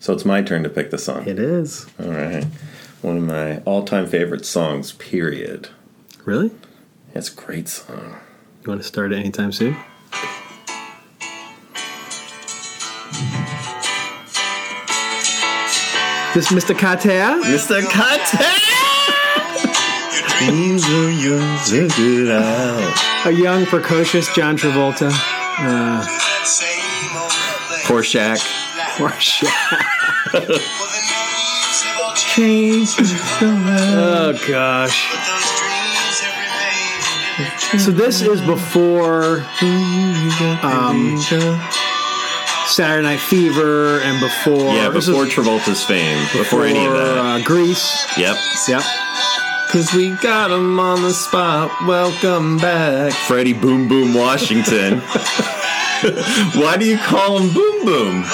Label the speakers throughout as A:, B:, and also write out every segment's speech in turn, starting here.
A: So it's my turn to pick the song.
B: It is.
A: All right. One of my all-time favorite songs. Period.
B: Really?
A: It's a great song.
B: You want to start it anytime soon? This Mr. Kotter?
A: Mr. Kate. it out.
B: A young, precocious John Travolta. Uh,
A: Horshack.
B: Or shit.
A: Change.
B: Oh, gosh. So this is before um, Saturday Night Fever and before...
A: Yeah, before
B: is
A: Travolta's fame. Before, any of that.
B: Uh, Grease.
A: yep.
B: Yep.
A: Cause we got him on the spot. Welcome back, Freddie Boom Boom Washington. Why do you call him Boom Boom?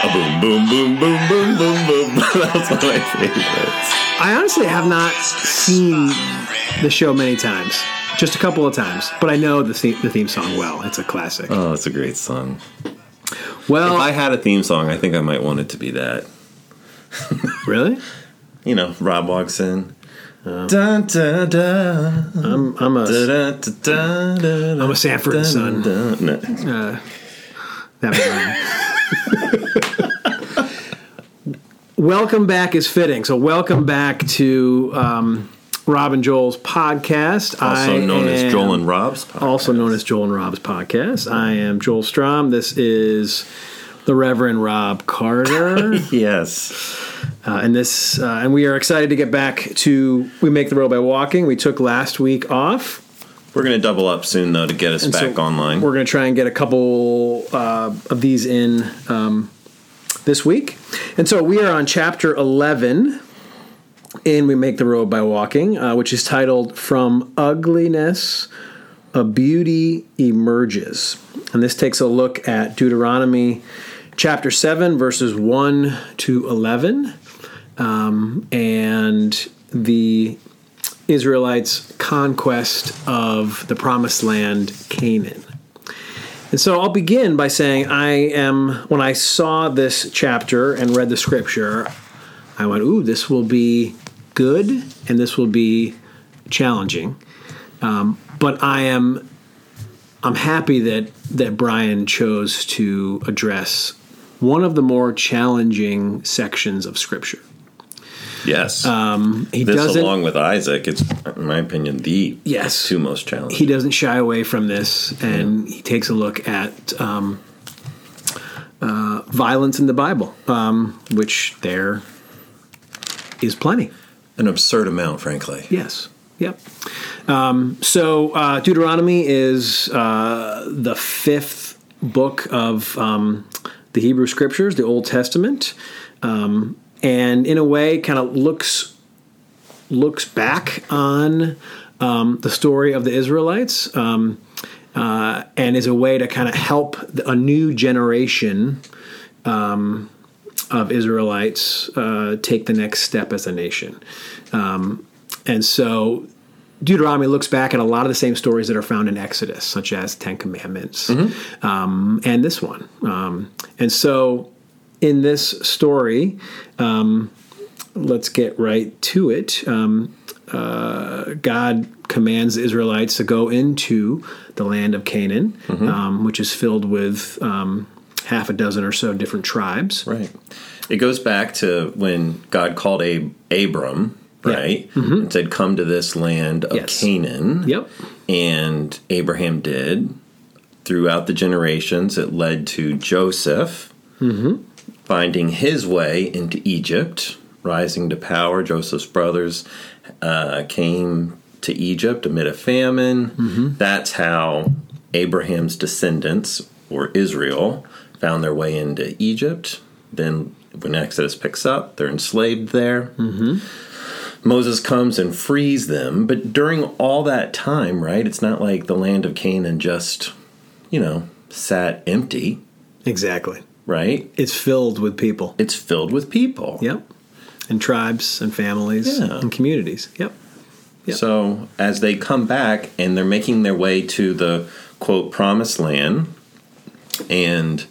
A: A boom boom boom boom boom boom boom. That's one of my favorites.
B: I honestly have not seen the show many times. Just a couple of times, but I know the theme, the theme song well. It's a classic.
A: Oh, it's a great song.
B: well,
A: If I had a theme song, I think I might want it to be that.
B: really,
A: You know, Rob walks in. Dun, dun, dun,
B: I'm I'm a I'm a Sanford Son.
A: No.
B: uh, that welcome back is fitting. So welcome back to um, Rob and Joel's podcast.
A: Also
B: I
A: known as Joel and Rob's podcast.
B: also known as Joel and Rob's podcast. I am Joel Strom. This is the Reverend Rob Carter.
A: Yes.
B: Uh, and this, uh, and we are excited to get back to we make the road by walking. We took last week off.
A: We're going to double up soon, though, to get us
B: And so
A: back online.
B: We're going to try and get a couple uh, of these in um, this week, and so we are on chapter eleven in we make the road by walking, uh, which is titled "From Ugliness." A beauty emerges. And this takes a look at Deuteronomy chapter 7, verses 1 to 11, um, and the Israelites' conquest of the promised land, Canaan. And so I'll begin by saying I am, when I saw this chapter and read the scripture, I went, ooh, this will be good and this will be challenging. Um, but I am I'm happy that that Brian chose to address one of the more challenging sections of Scripture.
A: Yes.
B: Um, he
A: this,
B: doesn't
A: along with Isaac, it's, in my opinion, the
B: Yes.
A: two most challenging.
B: he doesn't shy away from this, and he takes a look at um, uh, violence in the Bible, um, which there is plenty.
A: An absurd amount, frankly.
B: Yes. Yep. Um, so uh, Deuteronomy is uh, the fifth book of um, the Hebrew Scriptures, the Old Testament, um, and in a way, kind of looks looks back on um, the story of the Israelites, um, uh, and is a way to kind of help a new generation um, of Israelites uh, take the next step as a nation. Um, and so Deuteronomy looks back at a lot of the same stories that are found in Exodus, such as Ten Commandments, um, and this one. Um, and so in this story, um, let's get right to it. Um, uh, God commands the Israelites to go into the land of Canaan, um, which is filled with um, half a dozen or so different tribes.
A: Right. It goes back to when God called Ab- Abram, right? And said, Come to this land of
B: Mm-hmm. Yes.
A: Canaan.
B: Yep.
A: And Abraham did. Throughout the generations, it led to Joseph
B: Mm-hmm.
A: Finding his way into Egypt, rising to power. Joseph's brothers uh, came to Egypt amid a famine.
B: Mm-hmm.
A: That's how Abraham's descendants, or Israel, found their way into Egypt. Then, when Exodus picks up, they're enslaved there. Moses comes and frees them, but during all that time, right, it's not like the land of Canaan just, you know, sat empty,
B: Exactly.
A: Right?
B: It's filled with people.
A: It's filled with people.
B: Yep. And tribes and families
A: Yeah.
B: and communities. Yep. Yep.
A: So as they come back and they're making their way to the quote promised land, and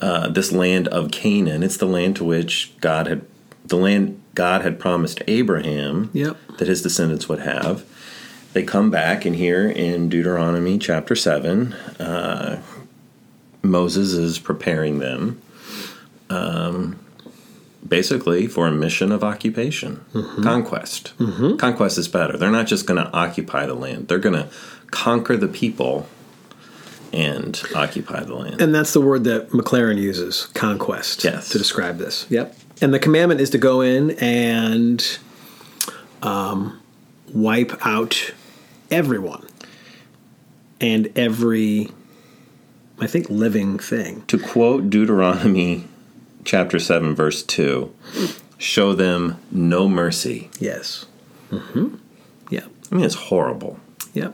A: uh, this land of Canaan. It's the land to which God had the land God had promised Abraham
B: Yep.
A: that his descendants would have. They come back, and here in Deuteronomy chapter seven, uh, Moses is preparing them. Um, basically for a mission of occupation, conquest. Conquest is better. They're not just going to occupy the land; they're going to conquer the people and occupy the land.
B: And that's the word that McLaren uses, conquest,
A: Yes.
B: to describe this. Yep. And the commandment is to go in and um, wipe out everyone and every, I think, living thing.
A: to quote Deuteronomy chapter 7 verse 2, show them no mercy.
B: Yes. Mm-hmm. Yep.
A: I mean it's horrible.
B: Yeah.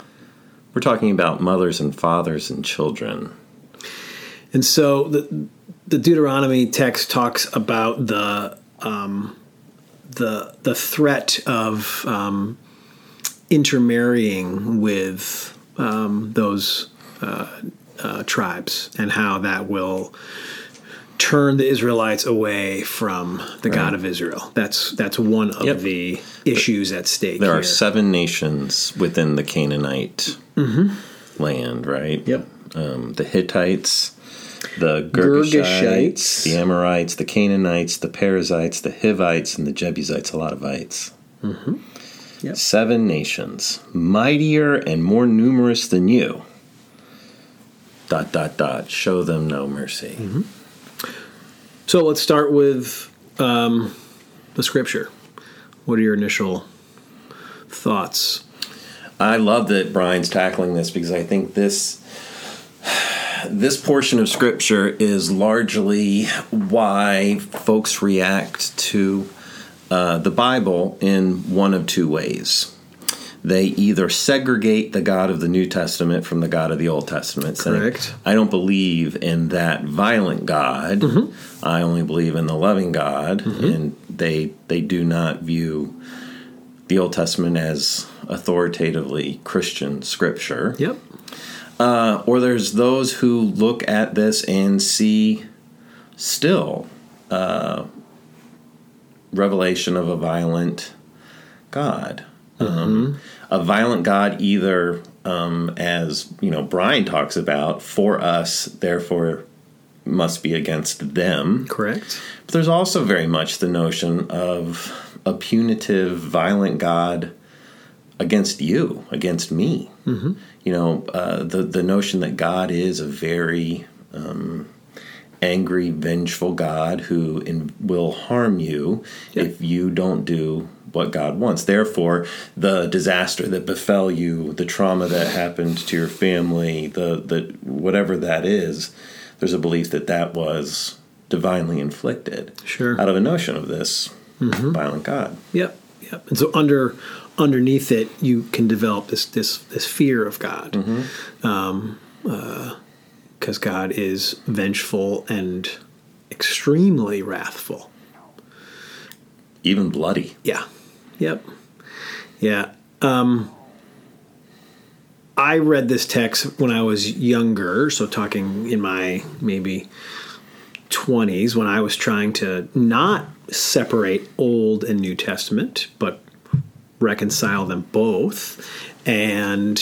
A: We're talking about mothers and fathers and children.
B: And so the the Deuteronomy text talks about the um, the the threat of um, intermarrying with um, those uh, uh, tribes and how that will turn the Israelites away from the God of Israel. That's that's one of
A: Yep.
B: the issues at stake.
A: There
B: here.
A: are seven nations within the Canaanite land, right?
B: Yep.
A: Um, the Hittites, the
B: Girgashites.
A: Girgashites, the Amorites, the Canaanites, the Perizzites, the Hivites, and the Jebusites, a lot of ites.
B: Yep.
A: Seven nations, mightier and more numerous than you. Dot, dot, dot. Show them no mercy.
B: So let's start with um, the scripture. What are your initial thoughts?
A: I love that Brian's tackling this because I think this this portion of scripture is largely why folks react to uh, the Bible in one of two ways. They either segregate the God of the New Testament from the God of the Old Testament. saying,
B: Correct.
A: I don't believe in that violent God. I only believe in the loving God, and they they do not view the Old Testament as authoritatively Christian scripture.
B: Yep.
A: Uh, or there's those who look at this and see still uh, revelation of a violent God. Um, a violent God, either um, as you know, Brian talks about, for us, therefore must be against them.
B: Correct.
A: But there's also very much the notion of a punitive, violent God against you, against me. Mm-hmm. You know, uh, the the notion that God is a very um, angry, vengeful God who in, will harm you
B: Yeah.
A: if you don't do what God wants. Therefore, the disaster that befell you, the trauma that happened to your family, the the whatever that is, there's a belief that that was divinely inflicted
B: Sure.
A: out of a notion of this mm-hmm. violent God.
B: Yep. Yep. And so under underneath it, you can develop this this this fear of God, mm-hmm. um, uh, because God is vengeful and extremely wrathful.
A: Even bloody.
B: Yeah. Yep. Yeah. Um, I read this text when I was younger, so talking in my maybe 20s when I was trying to not separate Old and New Testament, but reconcile them both. And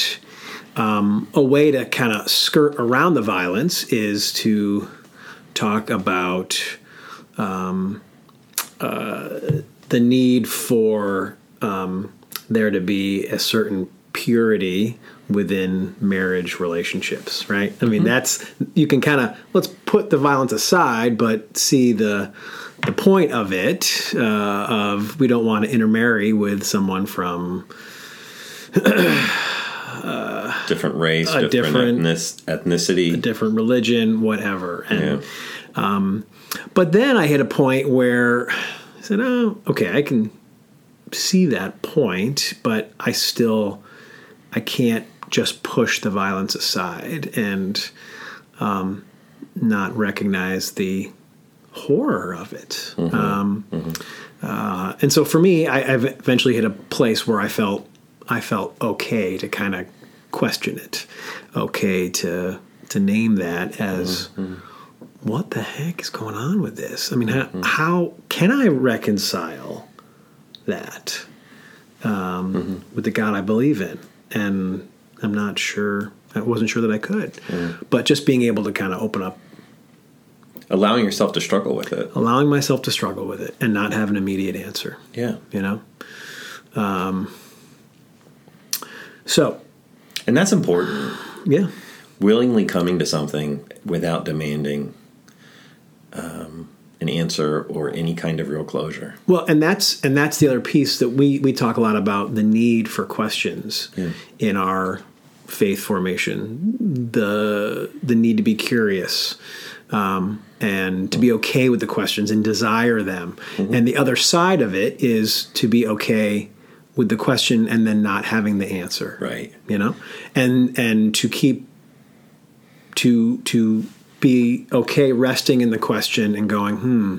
B: um, a way to kind of skirt around the violence is to talk about um, uh, the need for um, there to be a certain purity within marriage relationships, right? I mean, that's you can kind of let's put the violence aside, but see the the point of it uh, of we don't want to intermarry with someone from
A: Different race,
B: A
A: different,
B: different-
A: ethnic- ethnicity.
B: different religion, whatever. And um, but then I hit a point where said, "Oh, okay, I can see that point, but I still I can't just push the violence aside and um, not recognize the horror of it." Um, Uh, and so for me, I, I eventually hit a place where I felt I felt okay to kind of question it, okay to to name that as what the heck is going on with this? I mean, how, how can I reconcile that um, with the God I believe in? And I'm not sure. I wasn't sure that I could. But just being able to kind of open up,
A: Allowing yourself to struggle with it.
B: allowing myself to struggle with it, and not have an immediate answer.
A: Yeah.
B: You know. Um, so
A: And that's important.
B: yeah,
A: Willingly coming to something without demanding um, an answer or any kind of real closure.
B: Well, and that's and that's the other piece that we we talk a lot about the need for questions
A: Yeah.
B: in our faith formation, the the need to be curious. Um, and to be okay with the questions and desire them. And the other side of it is to be okay with the question and then not having the answer
A: Right.
B: you know and and to keep to to be okay resting in the question and going hmm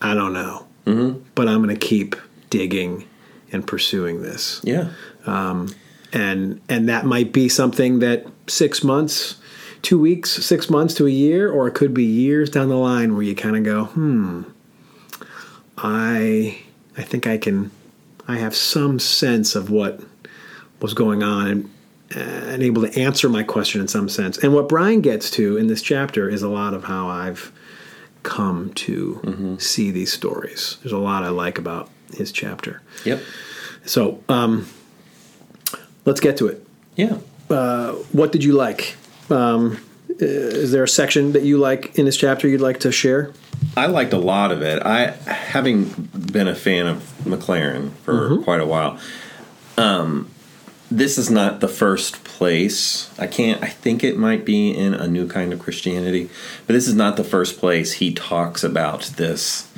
B: i don't know mm-hmm. but i'm going to keep digging and pursuing this
A: Yeah.
B: Um, and and that might be something that six months two weeks six months to a year or it could be years down the line where you kind of go hmm i i think i can i have some sense of what was going on and and able to answer my question in some sense and what brian gets to in this chapter is a lot of how i've come to see these stories there's a lot i like about his chapter
A: Yep.
B: so um let's get to it
A: Yeah.
B: what did you like? Um, uh, is there a section that you like in this chapter you'd like to share?
A: I liked a lot of it. I, having been a fan of McLaren for quite a while, um, this is not the first place. I can't. I think it might be in a new kind of Christianity, but this is not the first place he talks about this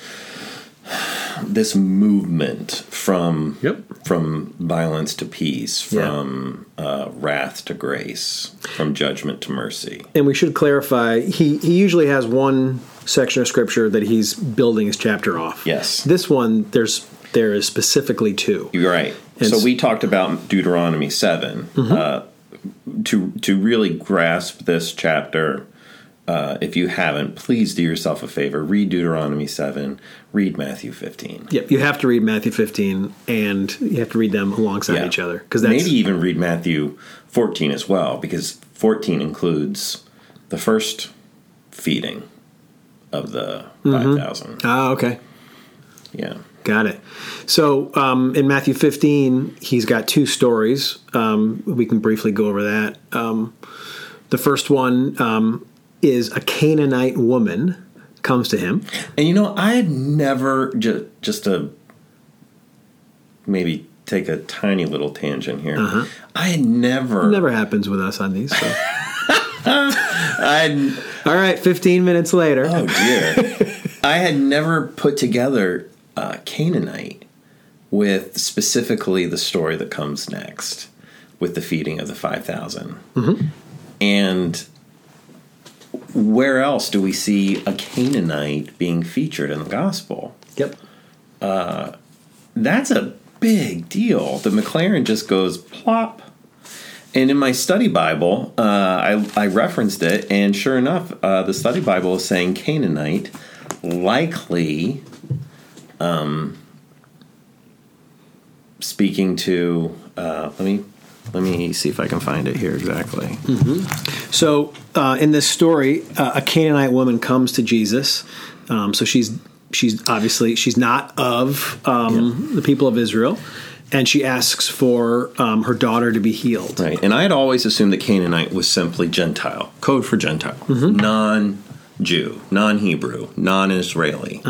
A: this movement from
B: Yep.
A: from violence to peace,
B: Yeah.
A: from uh, wrath to grace, from judgment to mercy.
B: And we should clarify he, he usually has one section of scripture that he's building his chapter off.
A: Yes.
B: This one there's there is specifically two.
A: You're right. So we talked about Deuteronomy 7 Uh, to to really grasp this chapter. Uh, if you haven't, please do yourself a favor. Read Deuteronomy 7, read Matthew 15.
B: Yep, you have to read Matthew 15 and you have to read them alongside
A: Yeah.
B: each other because
A: Maybe even read Matthew 14 as well, because 14 includes the first feeding of the
B: Mm-hmm.
A: 5,000.
B: Ah, okay.
A: Yeah.
B: Got it. So um, in Matthew 15, he's got two stories. Um, we can briefly go over that. Um, the first one um, is a Canaanite woman comes to him.
A: And you know, I had never just just to maybe take a tiny little tangent here. I had never,
B: Never happens with us on these. So.
A: I
B: All right, 15 minutes later.
A: oh dear, I had never put together uh, Canaanite with specifically the story that comes next with the feeding of the five and. Where else do we see a Canaanite being featured in the gospel?
B: Yep.
A: that's a big deal. The McLaren just goes plop. And in my study Bible, uh, I, I referenced it, and sure enough, uh, the study Bible is saying Canaanite, likely um, speaking to. Uh, let me let me see if I can find it here exactly.
B: So uh, in this story, uh, a Canaanite woman comes to Jesus. Um, so she's she's obviously she's not of um, the people of Israel, and she asks for um, her daughter to be healed.
A: Right, and I had always assumed that Canaanite was simply Gentile, code for Gentile, non-Jew, non-Hebrew, non-Israeli.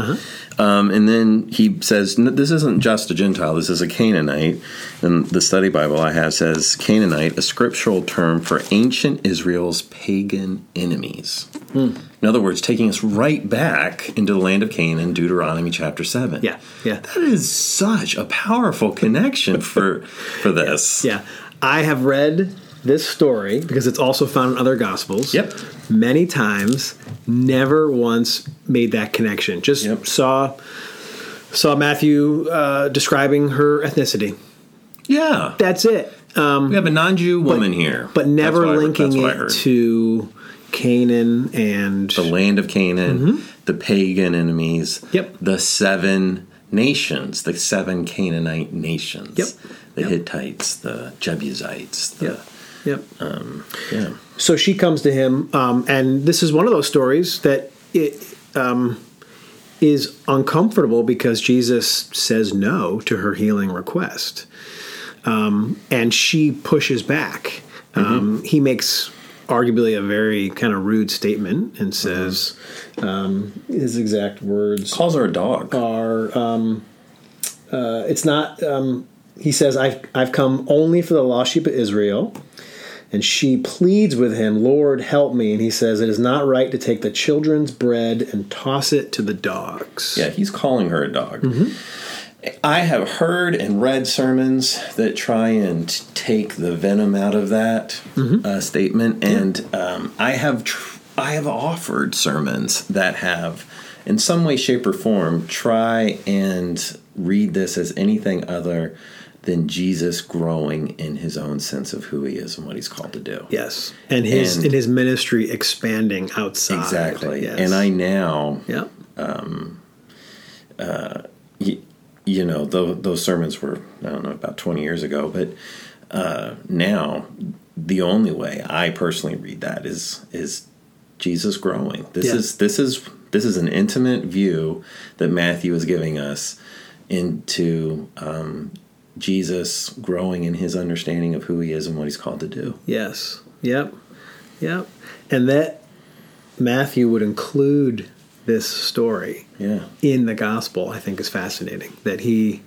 A: Um, and then he says, "This isn't just a Gentile. This is a Canaanite." And the study Bible I have says Canaanite, a scriptural term for ancient Israel's pagan enemies. In other words, taking us right back into the land of Canaan, Deuteronomy chapter seven.
B: Yeah, yeah.
A: that is such a powerful connection for for this.
B: Yeah, I have read this story because it's also found in other gospels.
A: Yep.
B: many times. Never once made that connection. Just
A: Yep.
B: saw saw Matthew uh, describing her ethnicity.
A: Yeah.
B: That's it. Um,
A: We have a non-Jew woman here,
B: but never linking
A: I
B: it to Canaan and
A: the land of Canaan, the pagan enemies,
B: Mm-hmm. Yep.
A: the seven nations, the seven Canaanite nations,
B: Yep.
A: the
B: Yep.
A: Hittites, the Jebusites, the,
B: Yep. Yep.
A: yeah.
B: So she comes to him, um, and this is one of those stories that it, um, is uncomfortable because Jesus says no to her healing request, um, and she pushes back. Um, he makes arguably a very kind of rude statement and says um, his exact words
A: calls her a dog.
B: are um, uh, it's not um, he says I've, I've come only for the lost sheep of israel and she pleads with him lord help me and he says it is not right to take the children's bread and toss it to the dogs
A: Yeah, he's calling her a dog.
B: Mm-hmm.
A: I have heard and read sermons that try and take the venom out of that
B: Mm-hmm.
A: uh, statement, and um, I have tr- I have offered sermons that have, in some way, shape, or form, try and read this as anything other than Jesus growing in his own sense of who he is and what he's called to do.
B: yes and his
A: And-
B: in his ministry expanding outside
A: Exactly.
B: yes.
A: And I now
B: yeah
A: y- you know, those, those sermons were, I don't know, about 20 years ago, but uh, now the only way I personally read that is is Jesus growing. This
B: Yeah.
A: is this is this is an intimate view that Matthew is giving us into um, Jesus growing in his understanding of who he is and what he's called to do.
B: Yes. Yep. Yep. And that Matthew would include this story
A: Yeah.
B: in the gospel, I think is fascinating. That he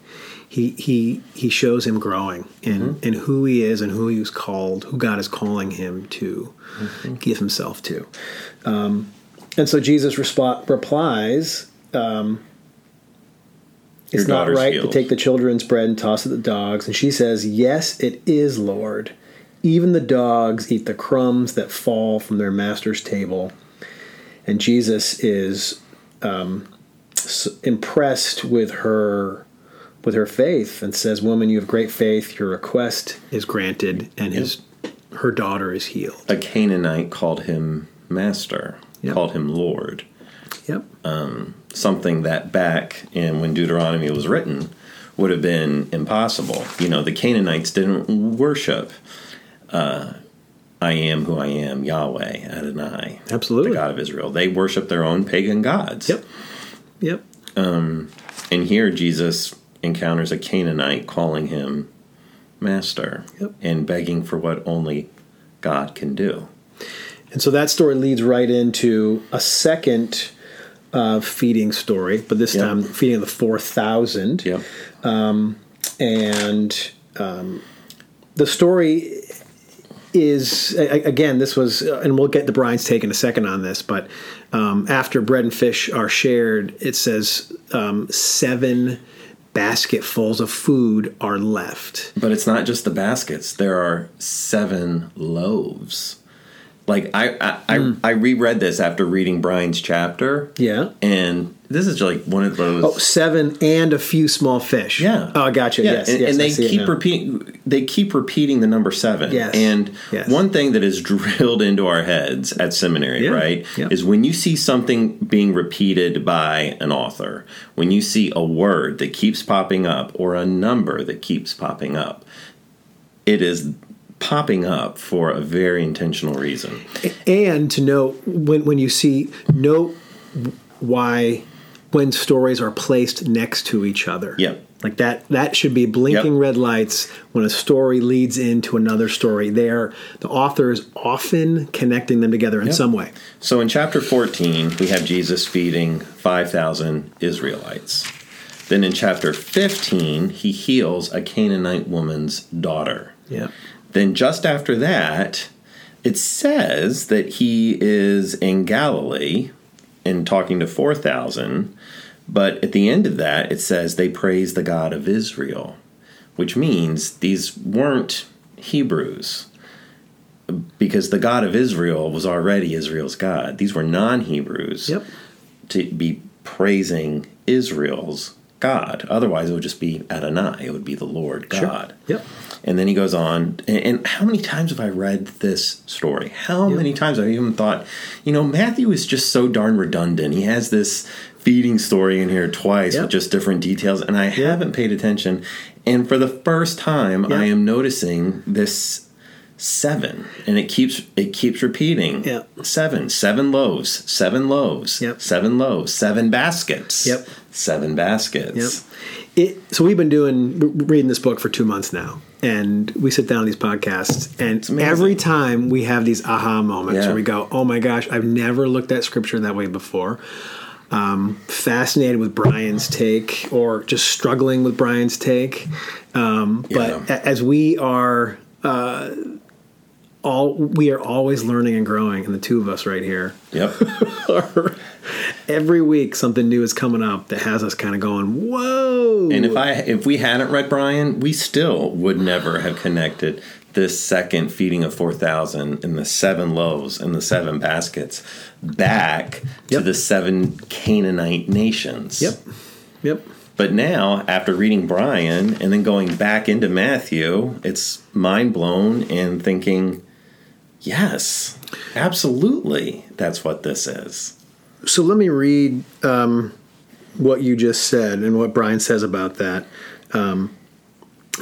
B: he he he shows him growing in in who he is and who he was called, who God is calling him to give himself to. Um, and so Jesus resp- replies, um, "It's not right
A: healed."
B: to take the children's bread and toss it to the dogs." And she says, "Yes, it is, Lord. Even the dogs eat the crumbs that fall from their master's table." And Jesus is um, impressed with her with her faith and says, "Woman, you have great faith. Your request is granted, and his her daughter is healed."
A: A Canaanite called him master,
B: Yep.
A: called him Lord.
B: Yep.
A: something that back in when Deuteronomy was written would have been impossible. You know, the Canaanites didn't worship uh, I am who I am, Yahweh, Adonai,
B: Absolutely.
A: the God of Israel. They worship their own pagan gods.
B: Yep. Yep.
A: And here Jesus encounters a Canaanite calling him master
B: Yep.
A: and begging for what only God can do.
B: And so that story leads right into a second uh, feeding story, but this
A: Yep.
B: time feeding of the four thousand.
A: Yep.
B: and um, the story is again this was uh, and we'll get the brian's take in a second on this but um, after bread and fish are shared it says um, seven basketfuls of food are left
A: But it's not just the baskets. There are seven loaves. Like I, I, I, hmm. I reread this after reading Brian's chapter.
B: yeah
A: and this is like one of those.
B: oh seven and a few small fish
A: Yeah.
B: oh gotcha
A: Yeah,
B: yes
A: and,
B: yes,
A: and they keep repeating. They keep repeating the number seven.
B: Yes.
A: And
B: Yes.
A: one thing that is drilled into our heads at seminary,
B: Yeah.
A: right,
B: Yep.
A: is when you see something being repeated by an author, when you see a word that keeps popping up or a number that keeps popping up, it is popping up for a very intentional reason.
B: and to know when when you see note why when stories are placed next to each other.
A: Yep.
B: Like that that should be blinking
A: Yep.
B: red lights when a story leads into another story. There the author is often connecting them together in
A: Yep.
B: some way.
A: So in chapter 14, we have Jesus feeding 5,000 Israelites. Then in chapter 15, he heals a Canaanite woman's daughter.
B: Yeah.
A: Then just after that, it says that he is in Galilee and talking to 4,000. But at the end of that, it says they praise the God of Israel, which means these weren't Hebrews because the God of Israel was already Israel's God. These were non Hebrews
B: Yep.
A: to be praising Israel's God. Otherwise, it would just be Adonai. It would be the Lord God.
B: Yep.
A: And then he goes on, and, and how many times have I read this story? How many times have I even thought, you know, Matthew is just so darn redundant. He has this feeding story in here twice
B: Yep.
A: with just different details, and I haven't paid attention. And for the first time, I am noticing this seven, and it keeps it keeps repeating.
B: Yep.
A: Seven, seven loaves, seven loaves,
B: Yep.
A: seven loaves, seven baskets.
B: Yep.
A: Seven baskets.
B: Yep. It, so we've been doing reading this book for two months now, and we sit down on these podcasts, and every time we have these aha moments
A: Yeah.
B: where we go, "Oh my gosh, I've never looked at scripture that way before." Um, fascinated with Brian's take, or just struggling with Brian's take. Um, but
A: Yeah.
B: a- as we are. Uh, all we are always learning and growing, and the two of us right here
A: Yep.
B: every week something new is coming up that has us kind of going, "Whoa!"
A: And if I if we hadn't read Brian, we still would never have connected this second feeding of four thousand and the seven loaves and the seven baskets back to the seven Canaanite nations.
B: Yep. Yep.
A: But now, after reading Brian and then going back into Matthew, it's mind blown and thinking, yes, absolutely, that's what this is.
B: So let me read um, what you just said and what Brian says about that. Um,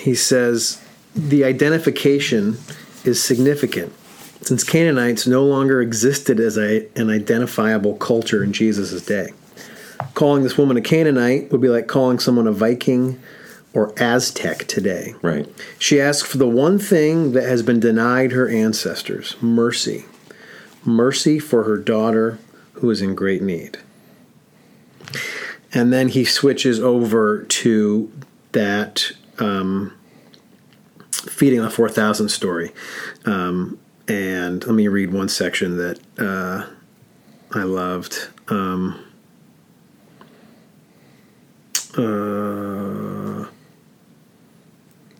B: he says the identification is significant since Canaanites no longer existed as a, an identifiable culture in Jesus' day. Calling this woman a Canaanite would be like calling someone a Viking or Aztec today.
A: Right.
B: She asks for the one thing that has been denied her ancestors mercy. Mercy for her daughter who is in great need. And then he switches over to that um, feeding the 4,000 story. Um, and let me read one section that uh, I loved. Um, uh,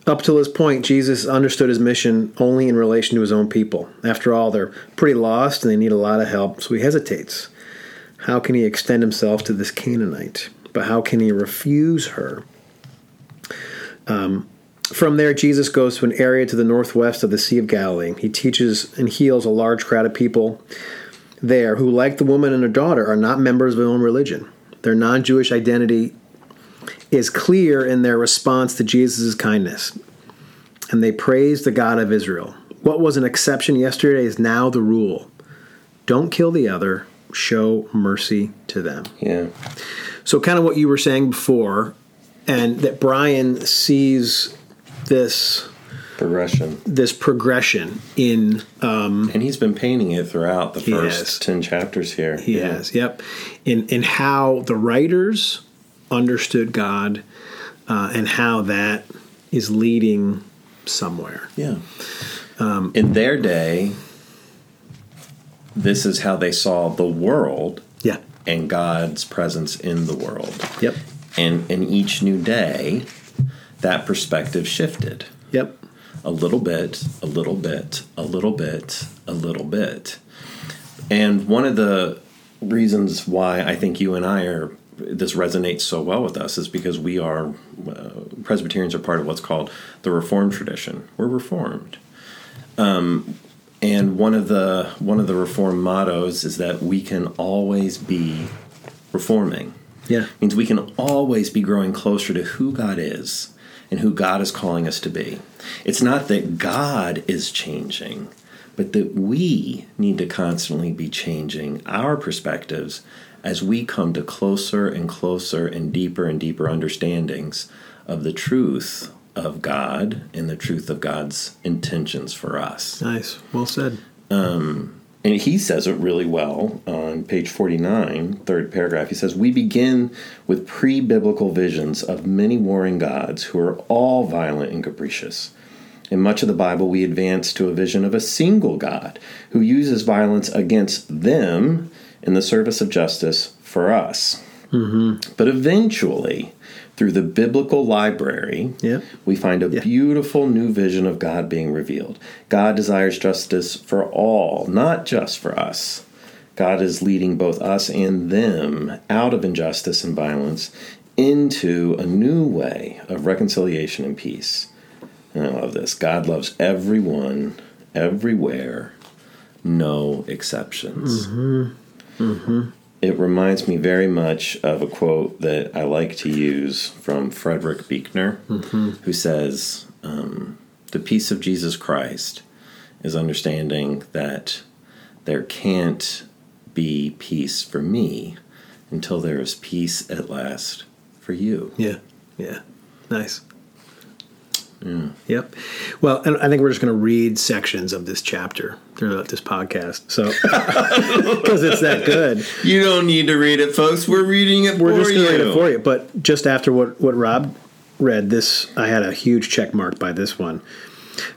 B: up till this point, Jesus understood his mission only in relation to his own people. After all, they're pretty lost and they need a lot of help, so he hesitates. How can he extend himself to this Canaanite? But how can he refuse her? Um, from there, Jesus goes to an area to the northwest of the Sea of Galilee. He teaches and heals a large crowd of people there who, like the woman and her daughter, are not members of their own religion. Their non Jewish identity is clear in their response to Jesus' kindness. And they praise the God of Israel. What was an exception yesterday is now the rule. Don't kill the other, show mercy to them.
A: Yeah.
B: So, kind of what you were saying before, and that Brian sees this
A: Progression.
B: this progression in um,
A: And he's been painting it throughout the first 10 chapters here.
B: He has, yep. In in how the writers understood God, uh, and how that is leading somewhere.
A: Yeah. In their day, this is how they saw the world
B: Yeah.
A: and God's presence in the world.
B: Yep.
A: And in each new day, that perspective shifted
B: Yep.
A: a little bit, a little bit, a little bit, a little bit. And one of the reasons why I think you and I are this resonates so well with us is because we are uh, Presbyterians are part of what's called the Reformed tradition. We're Reformed, um, and one of the one of the Reformed mottos is that we can always be reforming
B: Yeah.
A: means we can always be growing closer to who God is and who God is calling us to be. It's not that God is changing, but that we need to constantly be changing our perspectives as we come to closer and closer and deeper and deeper understandings of the truth of God and the truth of God's intentions for us.
B: Nice. Well said.
A: Um, And he says it really well on page 49, third paragraph. He says, We begin with pre biblical visions of many warring gods who are all violent and capricious. In much of the Bible, we advance to a vision of a single God who uses violence against them in the service of justice for us. Mm-hmm. But eventually, through the biblical library,
B: Yep.
A: we find a
B: Yeah.
A: beautiful new vision of God being revealed. God desires justice for all, not just for us. God is leading both us and them out of injustice and violence into a new way of reconciliation and peace. And I love this. God loves everyone, everywhere, no exceptions. Mm-hmm. It reminds me very much of a quote that I like to use from Frederick Buechner, who says, um, The peace of Jesus Christ is understanding that there can't be peace for me until there is peace at last for you.
B: Yeah. Yeah. Nice. Yep. Well, and I think we're just going to read sections of this chapter throughout this podcast. So, because it's that good,
A: You don't need to read it, folks. We're reading it
B: we're
A: for
B: just
A: you.
B: going to read it for you. But just after what, what Rob read, this, I had a huge check mark by this one.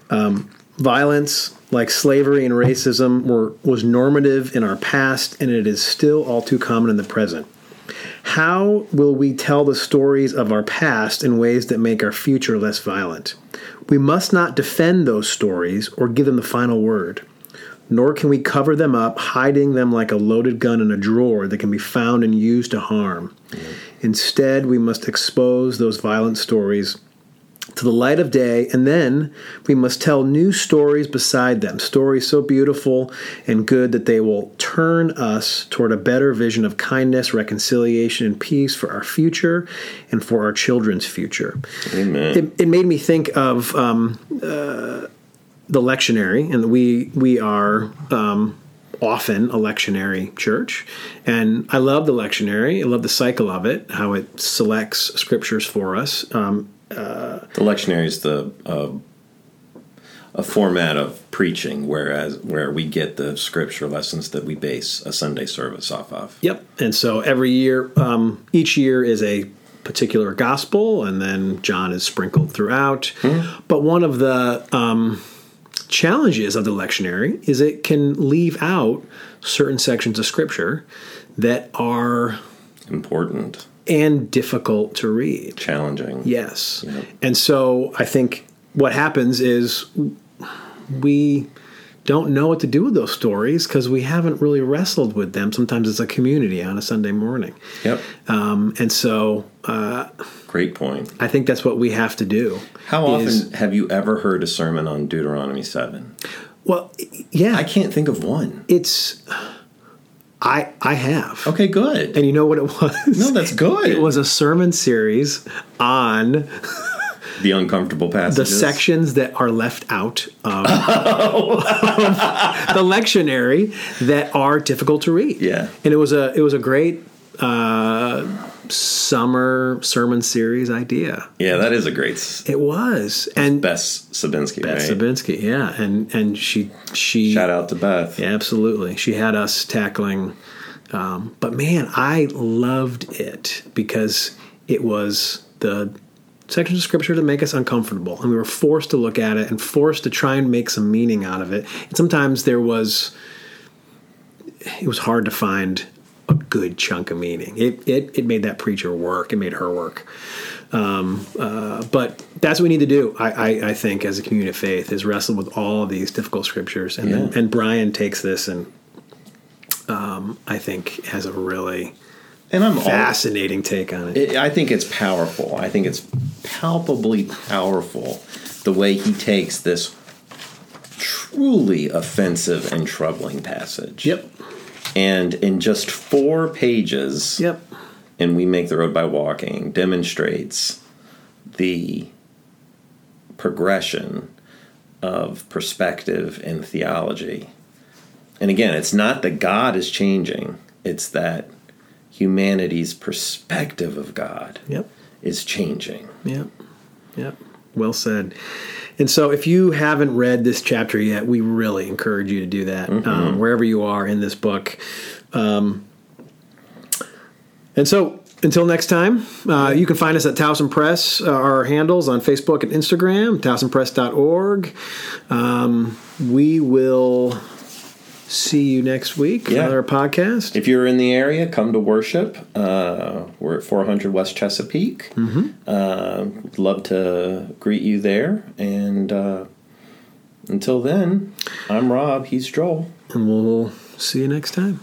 B: Um, violence, like slavery and racism, were, was normative in our past, and it is still all too common in the present. How will we tell the stories of our past in ways that make our future less violent? We must not defend those stories or give them the final word. Nor can we cover them up, hiding them like a loaded gun in a drawer that can be found and used to harm. Mm-hmm. Instead, we must expose those violent stories to the light of day, and then we must tell new stories beside them, stories so beautiful and good that they will turn us toward a better vision of kindness, reconciliation, and peace for our future and for our children's future.
A: Amen.
B: It, it made me think of um, uh, the lectionary, and we we are. Um, often a lectionary church and i love the lectionary i love the cycle of it how it selects scriptures for us um,
A: The lectionary is the uh, a format of preaching, whereas where we get the scripture lessons that we base a Sunday service off of.
B: Yep. And so every year, um, each year is a particular gospel, and then John is sprinkled throughout. But one of the um, challenges of the lectionary is it can leave out certain sections of scripture that are
A: Important,
B: and difficult to read.
A: challenging.
B: Yes.
A: Yeah.
B: And so I think what happens is we don't know what to do with those stories because we haven't really wrestled with them sometimes as a community on a Sunday morning.
A: Yep.
B: Um, and so uh,
A: Great point.
B: I think that's what we have to do.
A: How often have you ever heard a sermon on Deuteronomy 7?
B: Well, yeah,
A: I can't think of one.
B: it's. I I have.
A: Okay, good.
B: And you know what it was?
A: No, that's good.
B: It was a sermon series on
A: the uncomfortable passages, the
B: sections that are left out of, of the lectionary that are difficult to read.
A: Yeah.
B: and it was a it was a great uh, summer sermon series idea.
A: Yeah, that is a great
B: It was, and
A: Bess Sabinski,
B: Beth
A: right?
B: Sabinsky, yeah, and and she she
A: Shout out to Beth.
B: yeah, absolutely. She had us tackling, um, but man, I loved it because it was the sections of scripture that make us uncomfortable, and we were forced to look at it and forced to try and make some meaning out of it. And sometimes there was, it was hard to find a good chunk of meaning. It it it made that preacher work. It made her work. Um, uh, but that's what we need to do. I, I, I think as a community of faith is wrestle with all of these difficult scriptures, and then, and Brian takes this and um, I think has a really
A: And I'm all,
B: fascinating take on it.
A: it, I think it's powerful. I think it's palpably powerful the way he takes this truly offensive and troubling passage.
B: Yep.
A: And in just four pages,
B: Yep.
A: and we make the road by walking demonstrates the progression of perspective and theology. And again, it's not that God is changing, it's that humanity's perspective of God
B: Yep.
A: is changing.
B: Yep. Yep. Well said. And so, if you haven't read this chapter yet, we really encourage you to do that um, wherever you are in this book. Um, and so, until next time, uh, you can find us at Towson Pres, uh, our handles on Facebook and Instagram, towsonpres.org. Um, we will see you next week.
A: Yeah.
B: Another podcast.
A: If you're in the area, come to worship. Uh, we're at 400 West Chesapeake. Mm-hmm. Uh, love to greet you there. And uh, until then, I'm Rob. He's Joel.
B: And we'll see you next time.